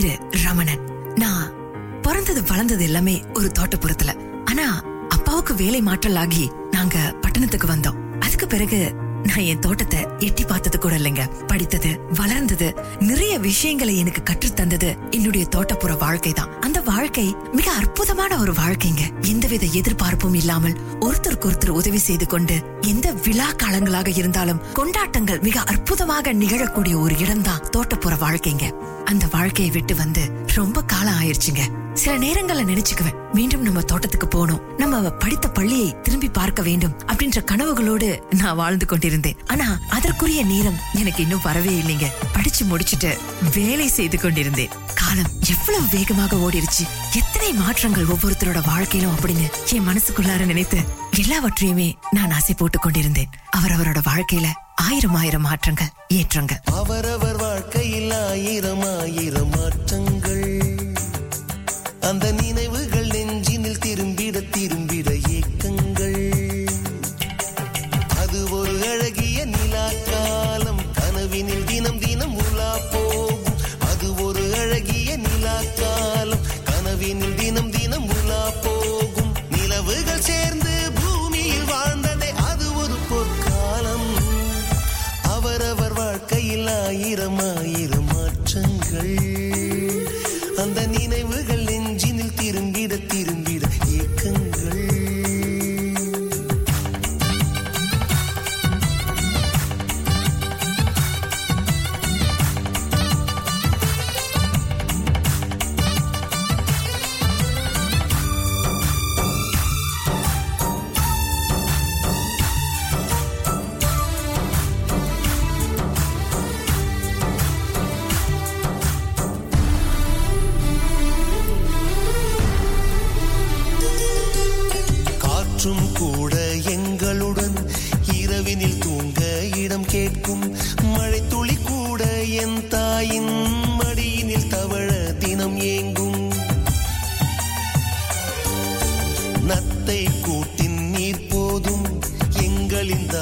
பேரு ரமணன். நான் பிறந்தது வளர்ந்தது எல்லாமே ஒரு தோட்டப்புறத்துல. ஆனா அப்பாவுக்கு வேலை மாற்றல் ஆகி நாங்க பட்டணத்துக்கு வந்தோம். அதுக்கு பிறகு நான் என் தோட்டத்தை எட்டி பார்த்தது கூட இல்லைங்க. படித்தது வளர்ந்தது நிறைய விஷயங்களை எனக்கு கற்றுத் தந்தது என்னுடைய தோட்டப்புற வாழ்க்கை தான். அந்த வாழ்க்கை மிக அற்புதமான ஒரு வாழ்க்கைங்க. எந்தவித எதிர்பார்ப்பும் இல்லாமல் ஒருத்தருக்கு ஒருத்தர் உதவி செய்து கொண்டு எந்த விழா காலங்களாக இருந்தாலும் கொண்டாட்டங்கள் மிக அற்புதமாக நிகழக்கூடிய ஒரு இடம்தான் தோட்டப்புற வாழ்க்கைங்க. அந்த வாழ்க்கையை விட்டு வந்து ரொம்ப காலம் ஆயிருச்சுங்க. சில நேரங்கள்ல நினைச்சுக்குவேன். மீண்டும் நம்ம தோட்டத்துக்கு போகணும். நம்ம படித்த பள்ளியை திரும்பி பார்க்க வேண்டும் அப்படின்ற கனவுகளோடு நான் வாழ்ந்து கொண்டிருந்தேன். ஆனா அதற்குரிய நேரம் எனக்கு இன்னும் வரவே இல்லைங்க. படிச்சு முடிச்சிட்டு வேலை செய்து கொண்டிருந்தேன். காலம் எவ்வளவு வேகமாக ஓடிருச்சு. எத்தனை மாற்றங்கள் ஒவ்வொருத்தரோட வாழ்க்கையிலும் அப்படின்னு என் மனசுக்குள்ளார நினைத்து எல்லாவற்றையுமே நான் ஆசை போட்டுக் கொண்டிருந்தேன். அவரவரோட வாழ்க்கையில ஆயிரம் ஆயிரம் மாற்றங்கள் ஏற்றங்கள். அவரவர் வாழ்க்கையில் ஆயிரம் ஆயிரம் மாற்றம் அந்த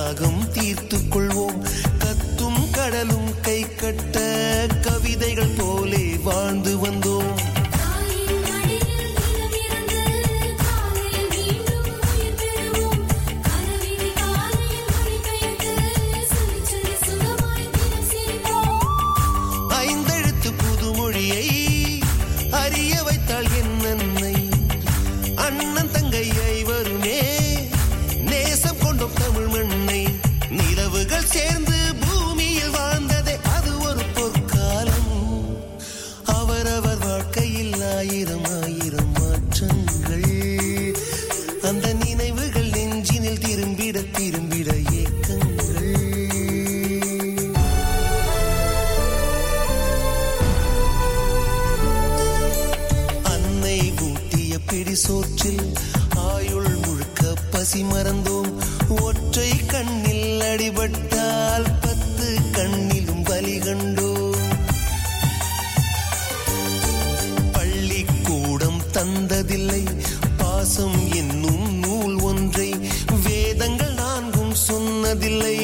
எங்களின் தந்ததில்லை. பாசம் என்னும் நூல் ஒன்றை வேதங்கள் நான்கும் சொன்னதில்லை.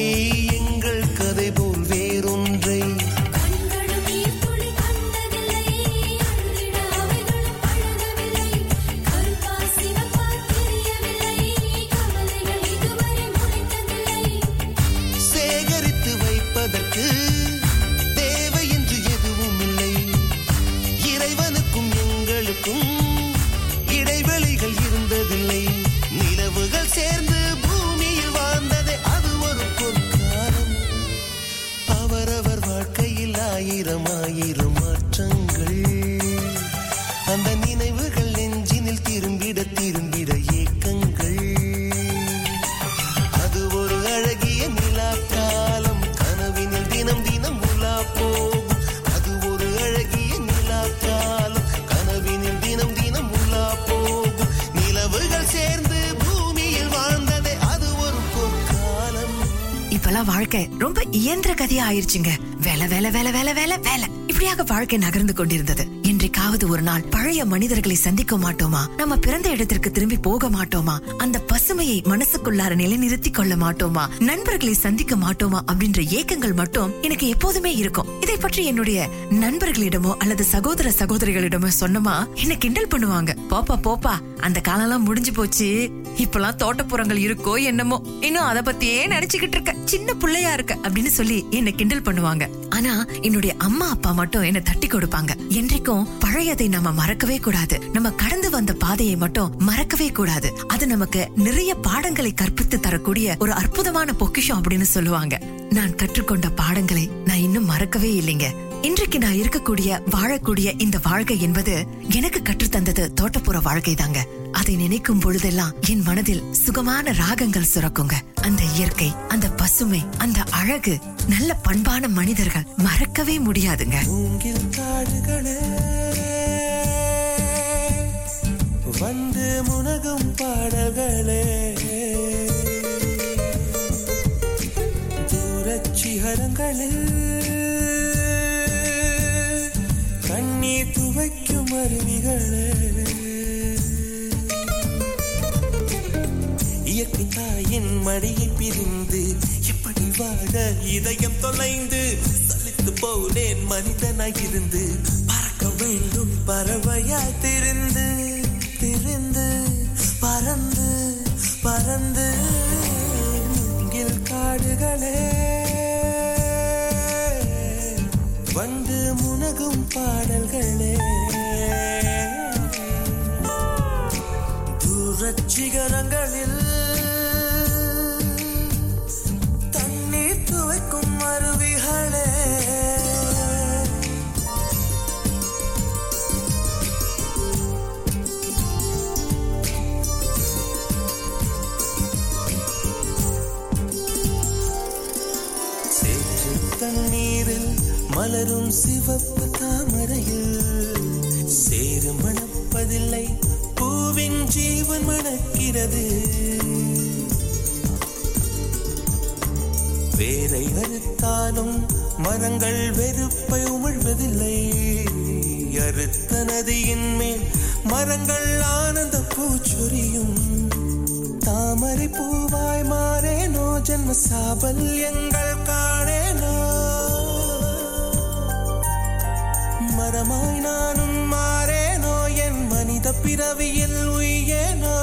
வாழ்க்கை ரொம்ப இயந்திர கதையா ஆயிருச்சுங்க. வேலை வேலை வேலை வேலை வேலை வேலை. இப்படியாக வாழ்க்கை நகர்ந்து கொண்டிருந்தது. என்றைக்காவது ஒரு நாள் பழைய மனிதர்களை சந்திக்க மாட்டோமா? நம்ம பிறந்த இடத்திற்கு திரும்பி போக மாட்டோமா? அந்த பசுமையை மனசுக்குள்ளார நிலைநிறுத்திக் கொள்ள மாட்டோமா? நண்பர்களை சந்திக்க மாட்டோமா? அப்படின்ற ஏக்கங்கள் மட்டும் எனக்கு எப்போதுமே இருக்கும். இதை பற்றி என்னுடைய நண்பர்களிடமோ அல்லது சகோதர சகோதரிகளிடமோ சொன்னமா? என்ன கிண்டல் பண்ணுவாங்க. போப்பா போப்பா அந்த காலம்லாம் முடிஞ்சு போச்சு. இப்பெல்லாம் தோட்டப்புறங்கள் இருக்கோ என்னமோ. இன்னும் அத பத்தியே நினைச்சுக்கிட்டு இருக்க. சின்ன பிள்ளையா இருக்க. அப்படின்னு சொல்லி என்ன கிண்டல் பண்ணுவாங்க. ஆனா என்னுடைய அம்மா அப்பா மட்டும் என்ன தட்டி கொடுப்பாங்க. என்றைக்கும் பழையதை நம்ம மறக்கவே கூடாது. நம்ம கடந்து வந்த பாதையை மட்டும் மறக்கவே கூடாது. அது நமக்கு நிறைய பாடங்களை கற்பித்து தரக்கூடிய ஒரு அற்புதமான பொக்கிஷம் அப்படின்னு சொல்லுவாங்க. நான் கற்றுக்கொண்ட பாடங்களை நான் இன்னும் மறக்கவே இல்லைங்க. இன்றைக்கு நான் இருக்கக்கூடிய வாழக்கூடிய இந்த வாழ்க்கை என்பது எனக்கு கற்றுத்தந்தது தோட்டப்புற வாழ்க்கை தாங்க அதை நினைக்கும் பொழுதெல்லாம் என் மனதில் சுகமான ராகங்கள் சுரக்குங்க. அந்த இயற்கை அந்த பசுமை அந்த அழகு நல்ல பண்பான மனிதர்கள் மறக்கவே முடியாதுங்க. வந்து முனகும் பாடல்களே. தூரச்சிகரங்களில் கண்ணீர் துவைக்கும் அருவிகளே. மடியை பிரிந்து எப்படி வாழ இதயம் தொலைந்து சலித்து போனேன் மனிதனாயிருந்து. பறக்க வேண்டும் பறவையா திருந்து திருந்து பறந்து பறந்து மூங்கில் காடுகளே. வந்து முனகும் பாடல்களே. தூரச்சிகரங்களில் மலரும் சிவப்பு தாமரையில் சேறு மணப்பதில்லை. பூவின் ஜீவன் மணக்கிறது. வேரை அறுத்தாலும் மரங்கள் வெறுப்பை உமிழ்வதில்லை. அறுத்த நதியின் மேல் மரங்கள் ஆனந்த பூச்சொரியும். தாமரை பூவாய் மாறேனோ ஜென்ம சாபல்யங்கள் காணே. மரமாய் நானும் மாறேனோ? என் மனித பிறவியில் உயேனோ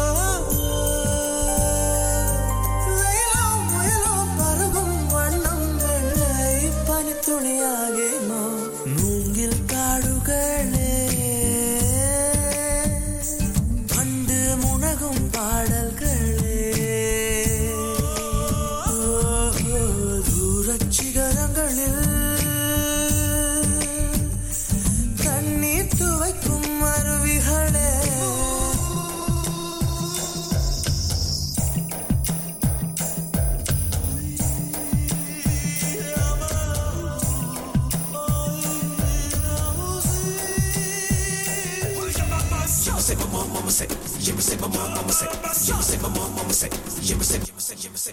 say my mom, mama say. You say my mom, mama say. You say, you say, you say.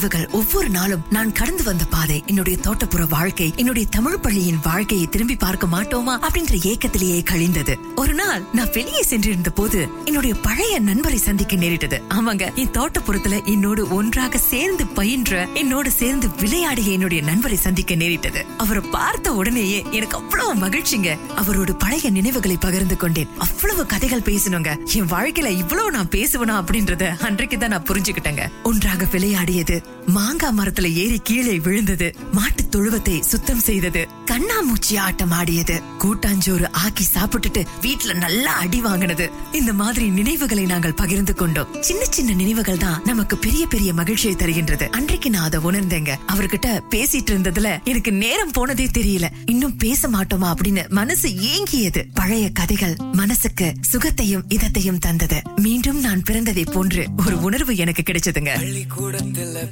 Viva ஒவ்வொரு நாளும் நான் கடந்து வந்த பாதை என்னுடைய தோட்டப்புற வாழ்க்கை என்னுடைய தமிழ் பள்ளியின் வாழ்க்கையை திரும்பி பார்க்க மாட்டோமா அப்படின்ற ஏக்கத்திலேயே கழிந்தது. ஒரு நாள் நான் வெளியே சென்றிருந்த போது என்னுடைய பழைய நண்பரை சந்திக்க நேரிட்டது. ஆமாங்க என் தோட்டப்புறத்துல என்னோடு ஒன்றாக சேர்ந்து பயின்ற என்னோடு சேர்ந்து விளையாடிய என்னுடைய நண்பரை சந்திக்க நேரிட்டது. அவரை பார்த்த உடனேயே எனக்கு அவ்வளவு மகிழ்ச்சிங்க. அவரோட பழைய நினைவுகளை பகிர்ந்து கொண்டேன். அவ்வளவு கதைகள் பேசணுங்க. என் வாழ்க்கையில இவ்வளவு நான் பேசுவேனா அப்படின்றத அன்றைக்கு தான் நான் புரிஞ்சுக்கிட்டேங்க. ஒன்றாக விளையாடியது மாங்காய் மரத்துல ஏறி கீழே விழுந்தது. மாட்டு தொழுவத்தை சுத்தம் செய்தது. கண்ணாமூச்சி ஆட்டம் ஆடியது. கூட்டாஞ்சோறு ஆக்கி சாப்பிட்டுட்டு வீட்டுல நல்லா அடி வாங்கினது. இந்த மாதிரி நினைவுகளை நாங்கள் பகிர்ந்து கொண்டோம். சின்ன சின்ன நினைவுகள் தான் நமக்கு பெரிய பெரிய மகிழ்ச்சியை தருகின்றது. அன்றைக்கு நான் அதை உணர்ந்தேங்க. அவர்கிட்ட பேசிட்டு இருந்ததுல எனக்கு நேரம் போனதே தெரியல. இன்னும் பேச மாட்டோமா அப்படின்னு மனசு ஏங்கியது. பழைய கதைகள் மனசுக்கு சுகத்தையும் இதத்தையும் தந்தது. மீண்டும் நான் பிறந்ததை போன்று ஒரு உணர்வு எனக்கு கிடைச்சதுங்க.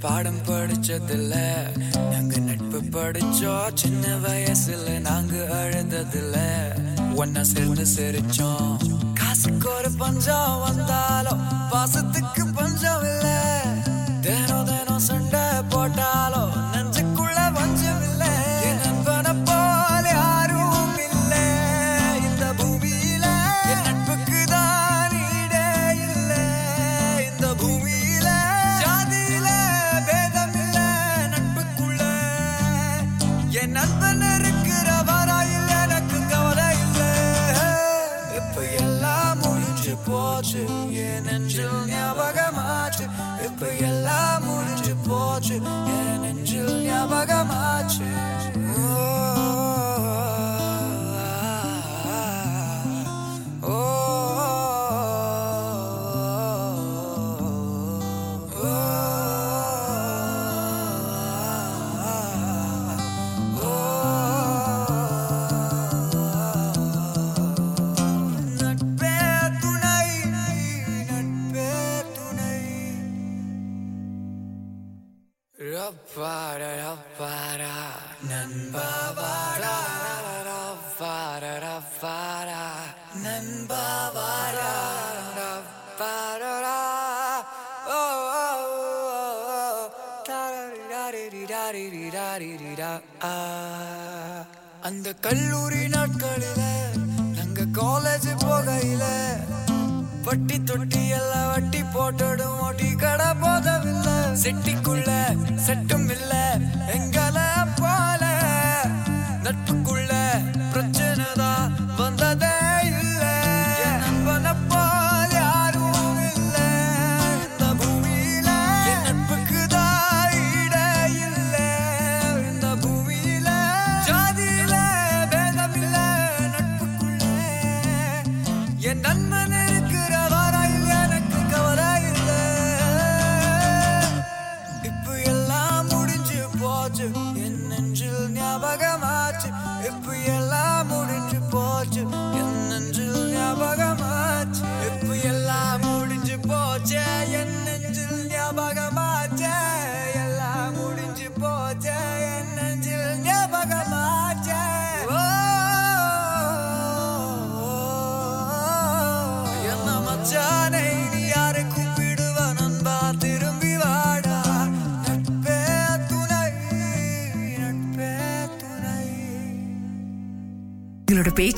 பாடம் படிச்சதில்ல நாங்க நட்பு படிச்சோம். சின்ன வயசுல நாங்க அழுந்ததில்ல ஒன்னா சேர்ந்து சிரிச்சோம். காசுக்கு ஒரு பஞ்சம் வந்தாலும் பாசத்துக்கு பஞ்சம் இல்ல. தினம் தினம் சண்டை போட்டா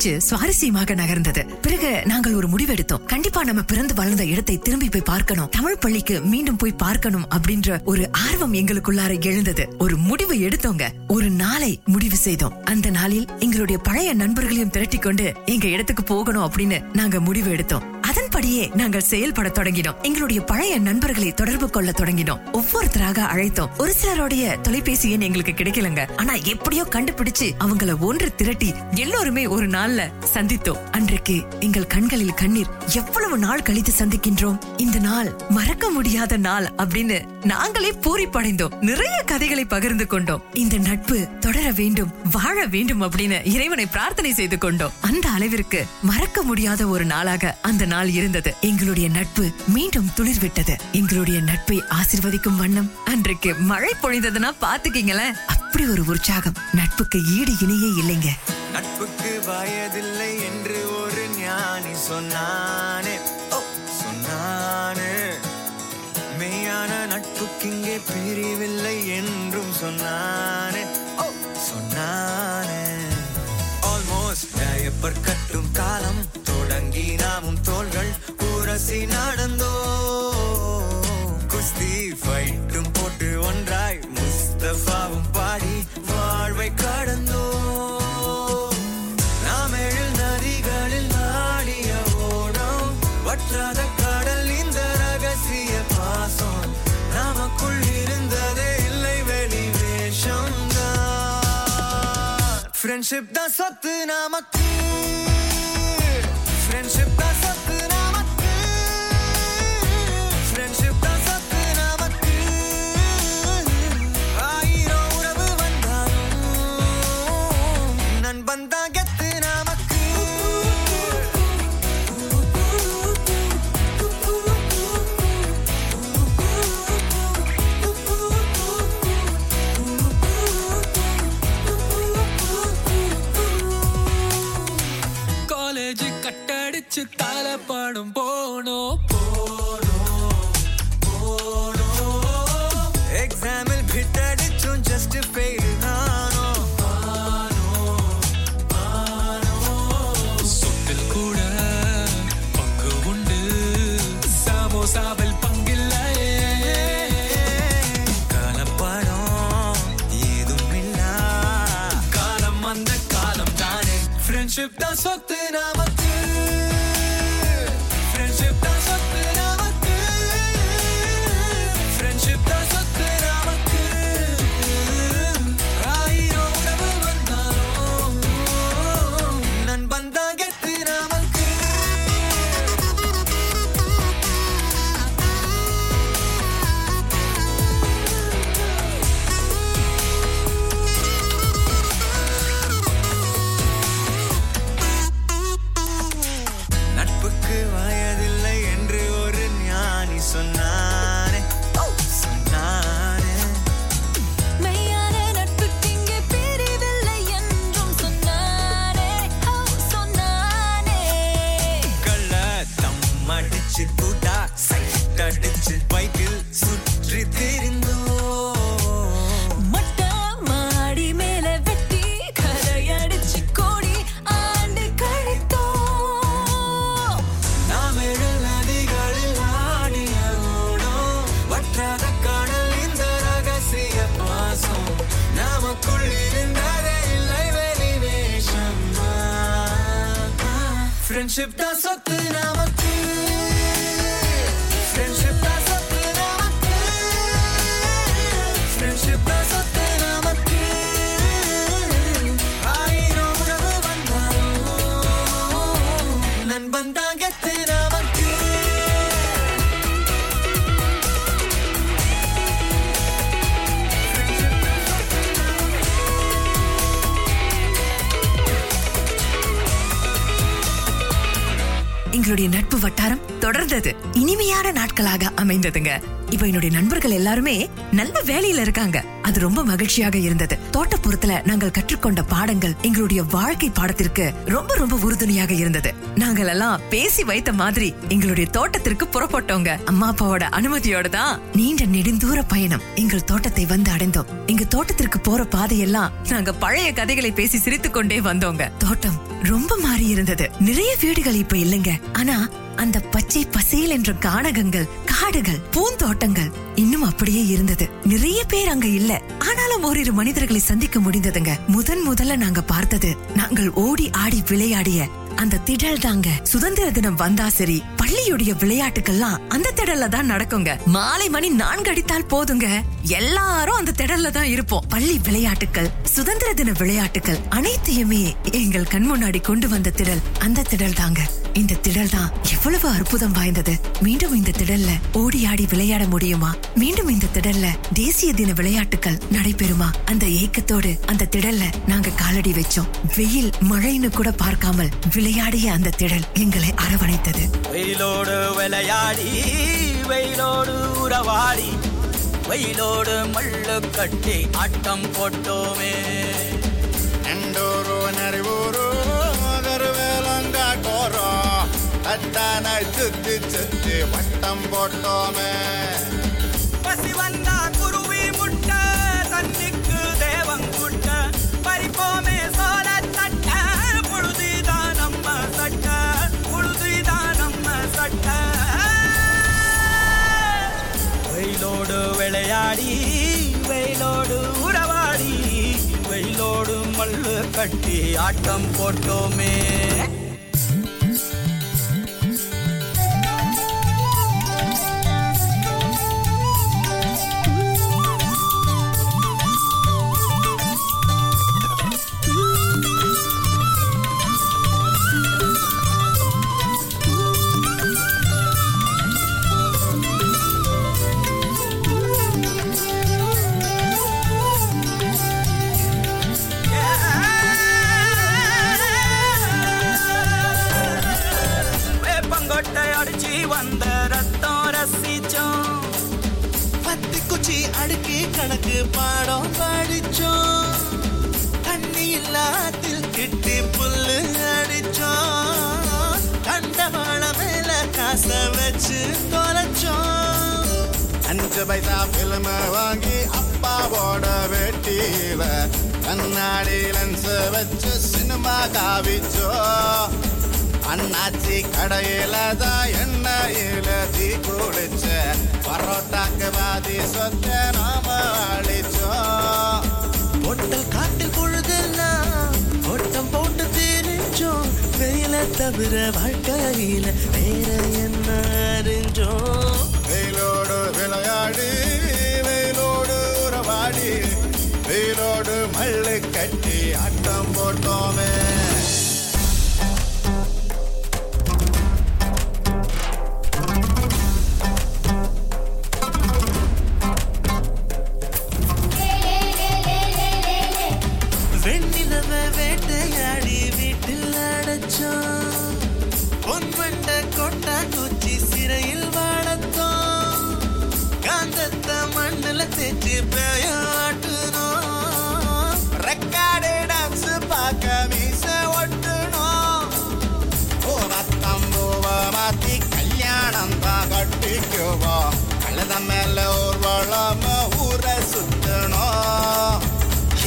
பேச்சு சுவாரஸ்யமாக நகர்ந்தது. பிறகு நாங்கள் ஒரு முடிவெடுத்தோம். கண்டிப்பா நம்ம பிறந்து வளர்ந்த இடத்தை திரும்பி போய் பார்க்கணும். தமிழ் பள்ளிக்கு மீண்டும் போய் பார்க்கணும் அப்படின்ற ஒரு ஆர்வம் எங்களுக்குள்ளார எழுந்தது. ஒரு முடிவு எடுத்தோங்க. ஒரு நாளை முடிவு செய்தோம். அந்த நாளில் எங்களுடைய பழைய நண்பர்களையும் திரட்டி கொண்டு எங்க இடத்துக்கு போகணும் அப்படின்னு நாங்க முடிவு எடுத்தோம். அப்படியே நாங்கள் செயல்பட தொடங்கினோம். எங்களுடைய பழைய நண்பர்களை தொடர்பு கொள்ள தொடங்கினோம். ஒவ்வொருத்தராக அழைத்தோம். ஒரு சிலருடைய தொலைபேசி எண் எங்களுக்கு கிடைக்கலங்க. ஆனா எப்படியோ கண்டுபிடிச்சு அவங்கள ஒன்று திரட்டி எல்லோருமே ஒரு நாள்ல சந்தித்தோம். அன்றைக்கு எங்கள் கண்களில் கண்ணீர். எவ்வளவு நாள் கழித்து சந்திக்கின்றோம்? இந்த நாள் மறக்க முடியாத நாள் அப்படின்னு நாங்களே பூரிப்படைந்தோம். நிறைய கதைகளை பகிர்ந்து கொண்டோம். இந்த நட்பு தொடர வேண்டும் வாழ வேண்டும் அப்படின்னு இறைவனை பிரார்த்தனை செய்து கொண்டோம். அந்த அளவிற்கு மறக்க முடியாத ஒரு நாளாக அந்த நாள் இருந்தது. எங்களுடைய நட்பு மீண்டும் துளிர்விட்டது. எங்களுடைய நட்பை ஆசிர்வதிக்கும் வண்ணம் அன்றைக்கு மழை பொழிந்ததுன்னா பாத்துக்கீங்களேன் அப்படி ஒரு உற்சாகம். நட்புக்கு ஈடு இணையே இல்லைங்க. நட்புக்கு வயதில்லை என்று ஒரு ஞானி சொன்னானே. ஓ பிரிவில்லை என்றும் சொன்னானே. சொன்னானே. ஆல்மோஸ்ட் டயப்பர் கட்டும் காலம் தொடங்கி நாமும் தோள்கள் உரசி நடந்தோ குஸ்தி ஃபைட்டும் போட்டு ஒன்றாய் முஸ்தபாவும் பாடி வாழ்வை கடந்தோ ஃப்ரெண்ட்ஷிப் தான் சொத்து நமக்கு ஃப்ரெண்ட்ஷிப் தான் சொத்து நமக்கு ஃப்ரெண்ட்ஷிப் தான் சொத்து நமக்கு எங்களுடைய நட்பு வட்டாரம் தொடர்ந்தது. இனிமையான நாட்களாக அமைந்ததுங்க. இப்ப என்னுடைய நண்பர்கள் எல்லாருமே நல்ல வேலையில இருக்காங்க. அது ரொம்ப மகிழ்ச்சியாக இருந்தது. தோட்டப்புறத்துல நாங்கள் கற்றுக்கொண்ட பாடங்கள் எங்களுடைய வாழ்க்கை பாடத்திற்கு ரொம்ப ரொம்ப உறுதுணையாக இருந்தது. நாங்களெல்லாம் பேசி வைத்த மாதிரி எங்களுடைய தோட்டத்திற்கு புறப்பட்டோங்க. அம்மா அப்பாவோட அனுமதியோட தான் நீண்ட நெடுந்தூர பயணம். எங்கள் தோட்டத்தை வந்து அடைந்தோம். எங்க தோட்டத்திற்கு போற பாதையெல்லாம் நாங்க பழைய கதைகளை பேசி சிரித்துக் கொண்டே வந்தோங்க. தோட்டம் ரொம்ப மாறி இருந்தது. நிறைய வீடுகள் இப்ப இல்லைங்க. ஆனா அந்த பச்சை பசேல் என்ற கானகங்கள் காடுகள் பூந்தோட்டங்கள் இன்னும் அப்படியே இருந்தது. நிறைய பேர் அங்க இல்ல. ஆனாலும் ஓரிரு மனிதர்களை சந்திக்க முடிந்ததுங்க. முதன் முதல்ல நாங்க பார்த்தது நாங்கள் ஓடி ஆடி விளையாடிய அந்த திடல் தாங்க. சுதந்திர தினம் வந்தா சரி பள்ளியுடைய விளையாட்டுக்கெல்லாம் அந்த திடல்ல தான் நடக்குங்க. மாலை மணி நான்கு அடித்தால் போதுங்க. எல்லாரும் அந்த திடல்ல தான் இருப்போம். பள்ளி விளையாட்டுக்கள் சுதந்திர தின விளையாட்டுக்கள் அனைத்தையுமே எங்கள் கண் முன்னாடி கொண்டு வந்த திடல் அந்த திடல் தாங்க. இந்த திடல் தான் எவ்வளவு அற்புதம் வாய்ந்தது. மீண்டும் இந்த திடல்ல ஓடி ஆடி விளையாட முடியுமா? மீண்டும் இந்த திடல்ல தேசிய தின விளையாட்டுகள் நடைபெறுமா? அந்த ஏக்கத்தோடு அந்த திடல்ல நாங்க காலடி வச்சோம். வெயில் மழைன்னு கூட பார்க்காமல் விளையாடிய அந்த திடல் எங்களை அரவணைத்தது. வெயிலோடு விளையாடி வெயிலோடு உறவாடி வெயிலோடு மல்லு கட்டி ஆட்டம் போட்டோமே. நண்டோரோ நறுவோரோ வேலங்காட்டோரோ தட்டான சுத்தி சுத்தி வட்டம் போட்டோமே. பசி வந்தா குருவி முட்ட தண்ணிக்கு தேவம் குட்ட. பறிப்போமே சோழ தட்ட புழுதிதான் நம்ம சட்ட. புழுதிதான் நம்ம சட்ட. வெயிலோடு விளையாடி வெயிலோடு உறவாடி வெயிலோடு மல்லு கட்டி ஆட்டம் போட்டோமே. பைசா பிலிம வாங்கி அப்பாவோட வெட்டியில. கண்ணாடி லென்ஸ் வச்சு சினிமா காவிச்சோ அண்ணாச்சி கடையில தான் எண்ணெயில தீ குளிச்ச. பரோட்டாக்கு பாதி சொத்த நாம அழிச்சோம் ஒட்டல் காட்டில் பொழுதெல்லாம் ஓட்டம் போட்டு தெரிஞ்சோம் வெயில தவிர வாழ்க்கையில வேற என்ன அறிஞ்சோம் விளையாடி வெயிலோடு உறவாடி வெயிலோடு மல்லு கட்டி ஆட்டம் போட்டோமே. மண்ணுல தேச்சு பேயாட்டணும் ரெக்கார்டு டான்ஸ் பார்க்க மீச ஒட்டணும் பூவத்தம்பூவ மாத்தி கல்யாணம் தான் கட்டிக்குவோம் கழுத மேல ஊர்வலம் ஊரை சுத்தணும்.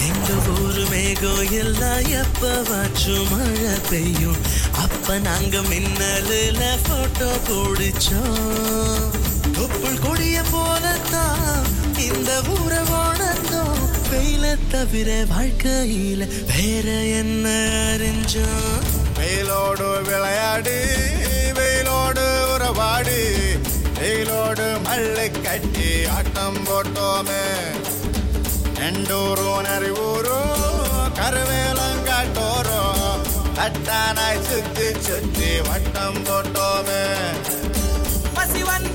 எங்க ஊரு மேகம் எல்லாம் எப்பவாச்சும் மழை பெய்யும். அப்ப நாங்க மின்னலுல போட்டோ பிடிச்சோம். தொப்புள் கொடிய போலத்தான் இந்த ஊரை வாழ்ந்தோம் வெயில தவிர வாழ்க்கையில வேற என்ன அறிஞ்சோம்? வெயிலோடு விளையாடி வெயிலோடு உறவாடி. வெயிலோடு மல்லு கட்டி ஆட்டம் போட்டோமே. எண்டூரும் நரிவூரும் கருவேலங்காட்டோரும் தட்டானாய் சுத்தி சுத்தி வட்டம் போட்டோமே. பசி வந்தா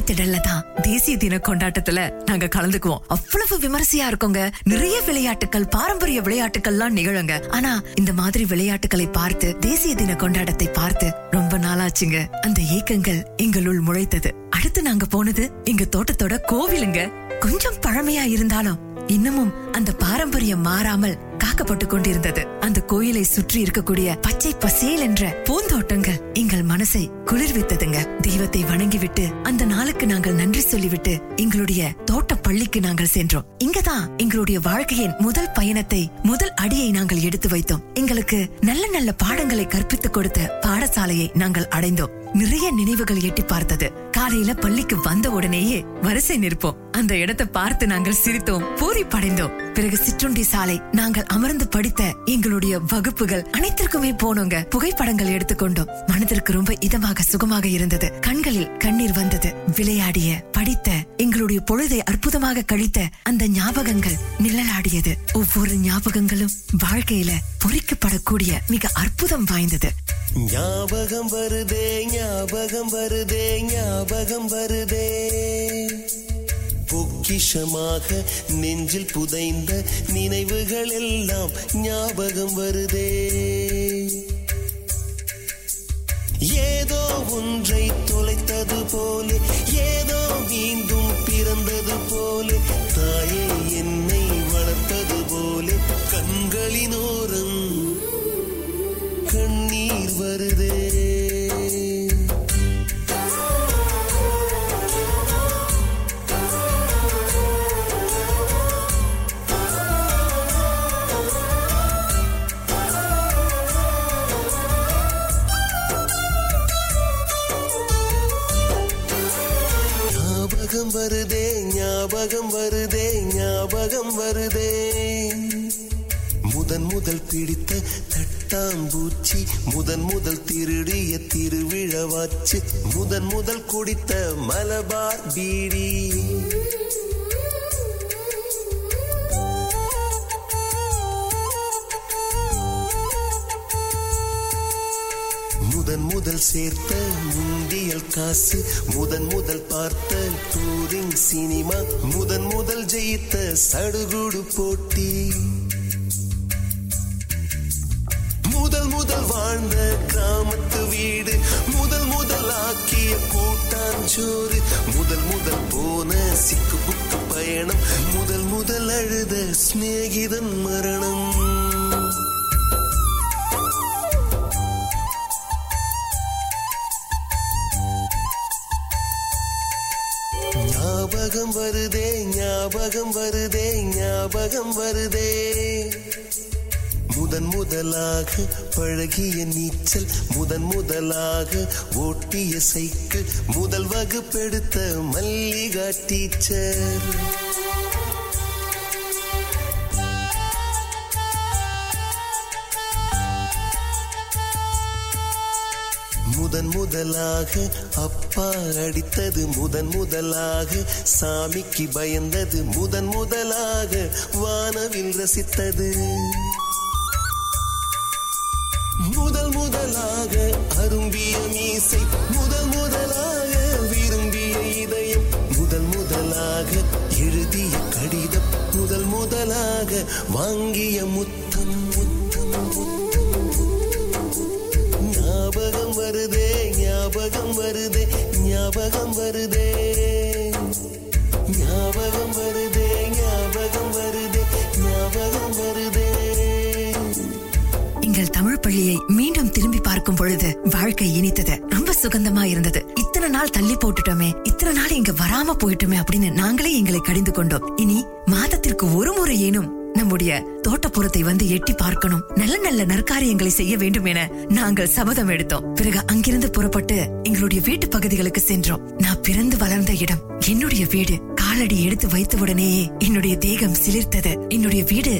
திடல்ல தான். தேசிய தின கொண்டாட்டத்துல நாங்க கலந்துக்குவோம். அவ்வளவு விமரிசையா இருக்கோங்க. நிறைய விளையாட்டுகள் பாரம்பரிய விளையாட்டுகள்லாம் நிகழுங்க. ஆனா இந்த மாதிரி விளையாட்டுகளை பார்த்து தேசிய தின கொண்டாட்டத்தை பார்த்து ரொம்ப நாளாச்சுங்க. அந்த ஏக்கங்கள் எங்களுள் முளைத்தது. அடுத்து நாங்க போனது எங்க தோட்டத்தோட கோவிலுங்க. கொஞ்சம் பழமையா இருந்தாலும் இன்னமும் அந்த பாரம்பரியம் மாறாமல் காக்கப்பட்டு கொண்டிருந்தது. அந்த கோயிலை சுற்றி இருக்கக்கூடிய பச்சை பசேல் என்ற பூந்தோட்டங்கள் எங்கள் மனசை குளிர்வித்ததுங்க. தெய்வத்தை வணங்கிவிட்டு அந்த நாளுக்கு நாங்கள் நன்றி சொல்லிவிட்டு எங்களுடைய தோட்ட பள்ளிக்கு நாங்கள் சென்றோம். இங்கதான் எங்களுடைய வாழ்க்கையின் முதல் பயணத்தை முதல் அடியை நாங்கள் எடுத்து வைத்தோம். எங்களுக்கு நல்ல நல்ல பாடங்களை கற்பித்துக் கொடுத்த பாடசாலையை நாங்கள் அடைந்தோம். நிறைய நினைவுகள் எட்டி பார்த்தது. காலையில பள்ளிக்கு வந்த உடனேயே வரிசை நிற்போம். அந்த இடத்தை பார்த்து நாங்கள் சிரித்தோம். பூரி படைந்தோம் பிறகு சிற்றுண்டி சாலை நாங்கள் அமர்ந்து படித்த எங்களுடைய வகுப்புகள் அனைத்திற்குமே போனோங்க. புகைப்படங்கள் எடுத்துக்கொண்டோம். மனதிற்கு ரொம்ப இதமாக சுகமாக இருந்தது. கண்களில் கண்ணீர் வந்தது. விளையாடிய படித்த எங்களுடைய பொழுதை அற்புதமாக கழித்த அந்த ஞாபகங்கள் நிழலாடியது. ஒவ்வொரு ஞாபகங்களும் வாழ்க்கையில பொறிக்கப்படக்கூடிய மிக அற்புதம் வாய்ந்தது. ஞாபகம் வருதே ஞாபகம் வருதே ஞாபகம் வருதே. பொக்கிஷமாக நெஞ்சில் புதைந்த நினைவுகள் எல்லாம் ஞாபகம் வருதே. ஏதோ ஒன்றை தொலைத்தது போல ஏதோ மீண்டும் பிறந்தது போல தாயே என்னை வளர்த்தது போல கண்களினோரம் கண்ணீர் வருதே. ஞாபகம் வருதே ஞாபகம் வருதே ஞாபகம் வருதே. முதன் முதல் பிடித்த தட்டாம்பூச்சி முதன் முதல் திருடிய திருவிழவாச்சு முதன் முதல் குடித்த மலபார் பீடி. முதல் சேர்த்த முந்தியல் காசு முதன் முதல் பார்த்த டூரிங் சினிமா முதன் முதல் ஜெயித்த சடுகுடு போட்டி. முதல் முதல் வாழ்ந்த கிராமத்து வீடு முதல் முதல் ஆக்கிய கூட்டாஞ்சோறு முதல் முதல் போன சிக்கு புக்கு பயணம் முதல் முதல் அழுத சிநேகிதன் மரணம். முதலாக பழகிய நீச்சல் முதன் முதலாக ஓட்டிய சைக்கிள் முதல் வகுப்பெடுத்த மல்லிகா டீச்சர். முதன் முதலாக அப்பா அடித்தது முதன் முதலாக சாமிக்கு பயந்தது முதன் முதலாக வானவில் ரசித்தது. முதலாக அரும்பிய மீசை முதல் முதலாக விரும்பிய இதயம் முதல் முதலாக எழுதிய கடிதம் முதல் முதலாக வாங்கிய முத்தம் முத்தம் முத்தம். ஞாபகம் வருதே ஞாபகம் வருதே ஞாபகம் வருதே. ஞாபகம் வருதே ஞாபகம் வருதே ஞாபகம் வருதே. எங்கள் தமிழ் பள்ளியை மீண்டும் திரும்பி பார்க்கும் பொழுது வாழ்க்கை இனித்தது. ரொம்ப சுகந்தமா இருந்தது. இத்தனை நாள் தள்ளி போட்டுட்டோமே. இத்தனை நாள் இங்க வராம போயிட்டோமே அப்படின்னு நாங்களே எங்களை கடிந்து கொண்டோம். இனி மாதத்திற்கு ஒரு முறை ஏனும் நம்முடைய தோட்டப்புறத்தை வந்து எட்டி பார்க்கணும். நல்ல நல்ல நற்காரியங்களை செய்ய வேண்டும் என நாங்கள் சபதம் எடுத்தோம். பிறகு அங்கிருந்து புறப்பட்டு எங்களுடைய வீட்டு பகுதிகளுக்கு சென்றோம். நான் பிறந்து வளர்ந்த இடம் என்னுடைய வீடு. காலடி எடுத்து வைத்த உடனேயே என்னுடைய தேகம் சிலிர்த்தது. என்னுடைய வீடு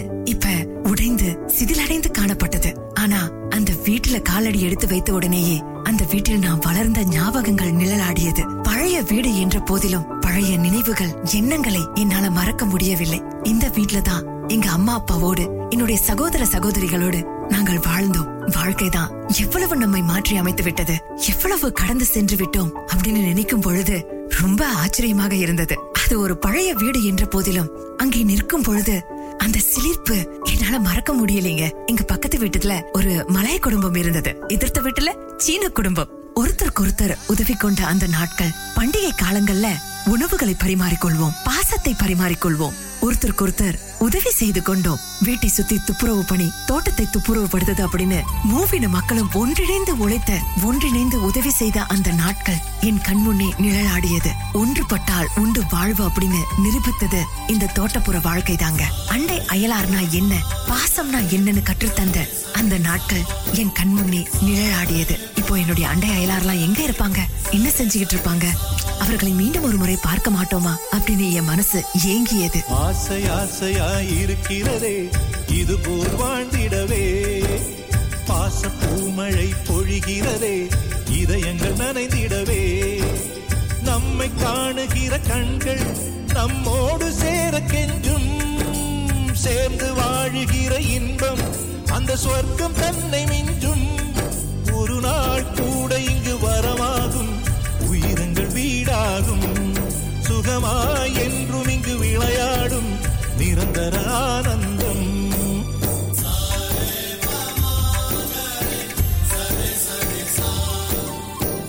காலடி எடுத்து வைத்த உடனேயே அந்த வீட்டில் நான் வளர்ந்த ஞாபகங்கள் நிழலாடியது. பழைய வீடு என்ற போதிலும் பழைய நினைவுகள் எண்ணங்களை என்னால மறக்க முடியவில்லை. இந்த வீட்டுல தான் எங்க அம்மா அப்பாவோடு என்னுடைய சகோதர சகோதரிகளோடு நாங்கள் வாழ்ந்தோம். வாழ்க்கைதான் எவ்வளவு நம்மை மாற்றி அமைத்து விட்டது. எவ்வளவு கடந்து சென்று விட்டோம் அப்படின்னு நினைக்கும் பொழுது ரொம்ப ஆச்சரியமாக இருந்தது. அது ஒரு பழைய வீடு என்ற போதிலும் அங்கே நிற்கும் பொழுது அந்த சிலிர்ப்பு என்னால மறக்க முடியலைங்க. எங்க பக்கத்து வீட்டுல ஒரு மலைய குடும்பம் இருந்தது. எதிர்த்த வீட்டுல சீன குடும்பம். ஒருத்தருக்கு ஒருத்தர் உதவி கொண்ட அந்த நாட்கள். பண்டிகை காலங்கள்ல உணவுகளை பரிமாறிக்கொள்வோம். பாசத்தை பரிமாறிக்கொள்வோம். ஒருத்தருக்கு ஒருத்தர் உதவி செய்து கொண்டோம். வீட்டை சுத்தி துப்புரவு பணி தோட்டத்தை துப்புரவுபடுத்தது அப்படின்னு மூவின மக்களும் ஒன்றிணைந்து உழைத்த ஒன்றிணைந்து உதவி செய்த அந்த நாட்கள் என் கண்முன்னே நிழலாடியது. ஒன்றுபட்டால் உண்டு வாழ்வு அப்படின்னு நிரூபித்தது இந்த தோட்டப்புற வாழ்க்கை தாங்க அண்டை அயலார்னா என்ன பாசம்னா என்னன்னு கற்றுத்தந்த அந்த நாட்கள் என் கண்முன்னே நிழலாடியது. இப்போ என்னுடைய அண்டை அயலார்லாம் எங்க இருப்பாங்க? என்ன செஞ்சுக்கிட்டு இருப்பாங்க? அவர்களை மீண்டும் ஒரு முறை பார்க்க மாட்டோமா அப்படின்னு என் மனசு ஏங்கியது. ஆசை ஆசையா இருக்கிறதே இது போல் வாழ்ந்திடவே. பாச பூமழை பொழிகிறதே இதயங்கள் நனைந்திடவே. நம்மை காணுகிற கண்கள் நம்மோடு சேர கெஞ்சும். சேர்ந்து வாழுகிற இன்பம் அந்த சொர்க்கம் தன்னை மிஞ்சும். ஒரு நாள் கூட இங்கு வரமாகும் உயிரங்கள் சுகமாய் என்றும் இங்கு விளையாடும் நிரந்தர ஆனந்தம்.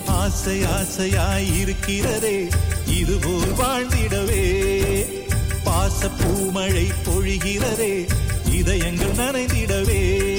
ஆசை ஆசையாய் இருக்கிறதே இதுபோல் வாழ்ந்திடவே. பாச பூமழை பொழிகிறதே இதயங்கள் நனைந்திடவே.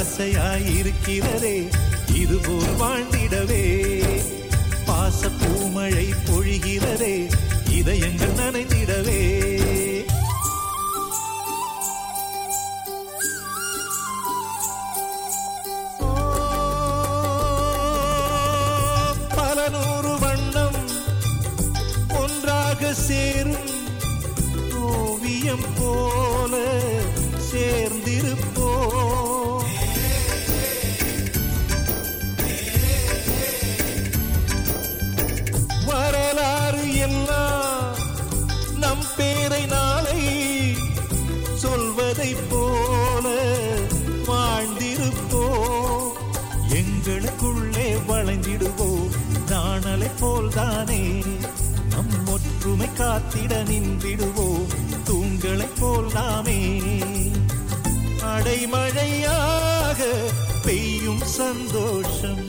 ஆசையாயிருக்கிறதே இருக்கிறதே இதுபோல் வாழ்ந்திடவே. பாச பூமழை பொழிகிறதே இதயங்கள் நனைந்திடவே. பல நூறு வண்ணம் ஒன்றாக சேரும் ஓவியம் போ காத்திட நின்றிடுவோம் தூண்களைப் போல் நாமே. அடைமழையாக பெய்யும் சந்தோஷம்.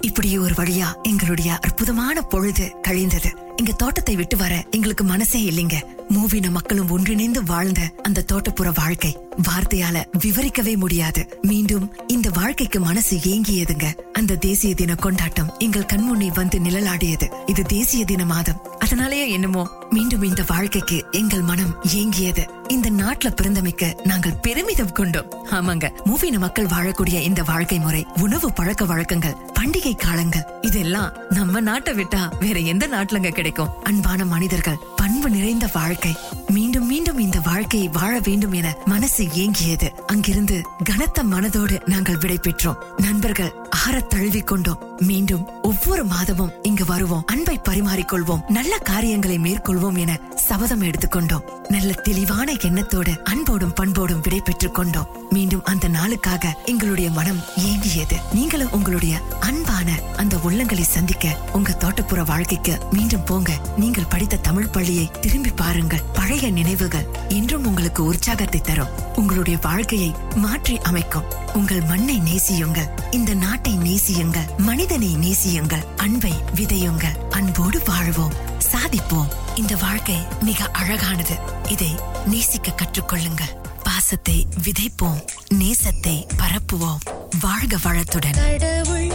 இப்படி ஒரு வழியா எங்களுடைய அற்புதமான பொழுது கழிந்தது. இங்க தோட்டத்தை விட்டு வர எங்களுக்கு மனசே இல்லைங்க. மூவின மக்களும் ஒன்றிணைந்து வாழ்ந்த அந்த தோட்டப்புற வாழ்க்கை. வார்த்தையால விவரிக்கவே முடியாது. மீண்டும் இந்த வாழ்க்கைக்கு மனசு ஏங்கியதுங்க. அந்த தேசிய தின கொண்டாட்டம் எங்கள் கண்முன்னே வந்து நிழலாடியது. இது தேசிய தின மாதம். அதனாலேயே என்னமோ மீண்டும் இந்த வாழ்க்கைக்கு எங்கள் மனம் ஏங்கியது. இந்த நாட்டுல பிறந்தமைக்கு நாங்கள் பெருமிதம் கொண்டோம். ஆமாங்க மூவின மக்கள் வாழக்கூடிய இந்த வாழ்க்கை முறை உணவு பழக்க வழக்கங்கள் பண்டிகை காலங்கள் இதெல்லாம் நம்ம நாட்டை விட்டா வேற எந்த நாட்டுலங்க கிடைக்கும்? அன்பான மனிதர்கள் பண்பு நிறைந்த வாழ்க்கை. மீண்டும் மீண்டும் இந்த வாழ்க்கையை வாழ வேண்டும் என மனசு ஏங்கியது அங்கிருந்து கனத்த மனதோடு நாங்கள் விடை பெற்றோம். நண்பர்கள் ஆற தழுவிக் கொண்டோம். மீண்டும் ஒவ்வொரு மாதமும் இங்கு வருவோம். அன்பை பரிமாறிக்கொள்வோம். நல்ல காரியங்களை மேற்கொள்வோம் என சபதம் எடுத்துக்கொண்டோம் நல்ல தெளிவான எண்ணத்தோடு அன்போடும் பண்போடும் விடை பெற்றுக் கொண்டோம். மீண்டும் அந்த நாளுக்காக எங்களுடைய மனம் ஏங்கியது. நீங்களும் உங்களுடைய அன்பான அந்த உள்ளங்களை சந்திக்க உங்க தோட்டப்புற வாழ்க்கைக்கு மீண்டும் போங்க. நீங்கள் படித்த தமிழ் பள்ளியை திரும்பி பாருங்கள். பழைய நினைவுகள் இன்றும் உங்களுக்கு உற்சாகத்தை தரும். உங்களுடைய வாழ்க்கையை மாற்றி அமைக்கும். உங்கள் மண்ணை நேசியுங்கள். இந்த நாட்டை நேசியுங்கள். மனிதனை நேசியுங்கள். அன்பை விதையுங்கள். அன்போடு வாழ்வோம். சாதிப்போம். இந்த வாழ்க்கை மிக அழகானது. இதை நேசிக்க கற்றுக்கொள்ளுங்கள். பாசத்தை விதைப்போம் நேசத்தை பரப்புவோம். வாழ்க வளத்துடன்.